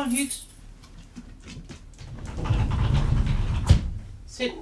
Come on, Hughes. Sit.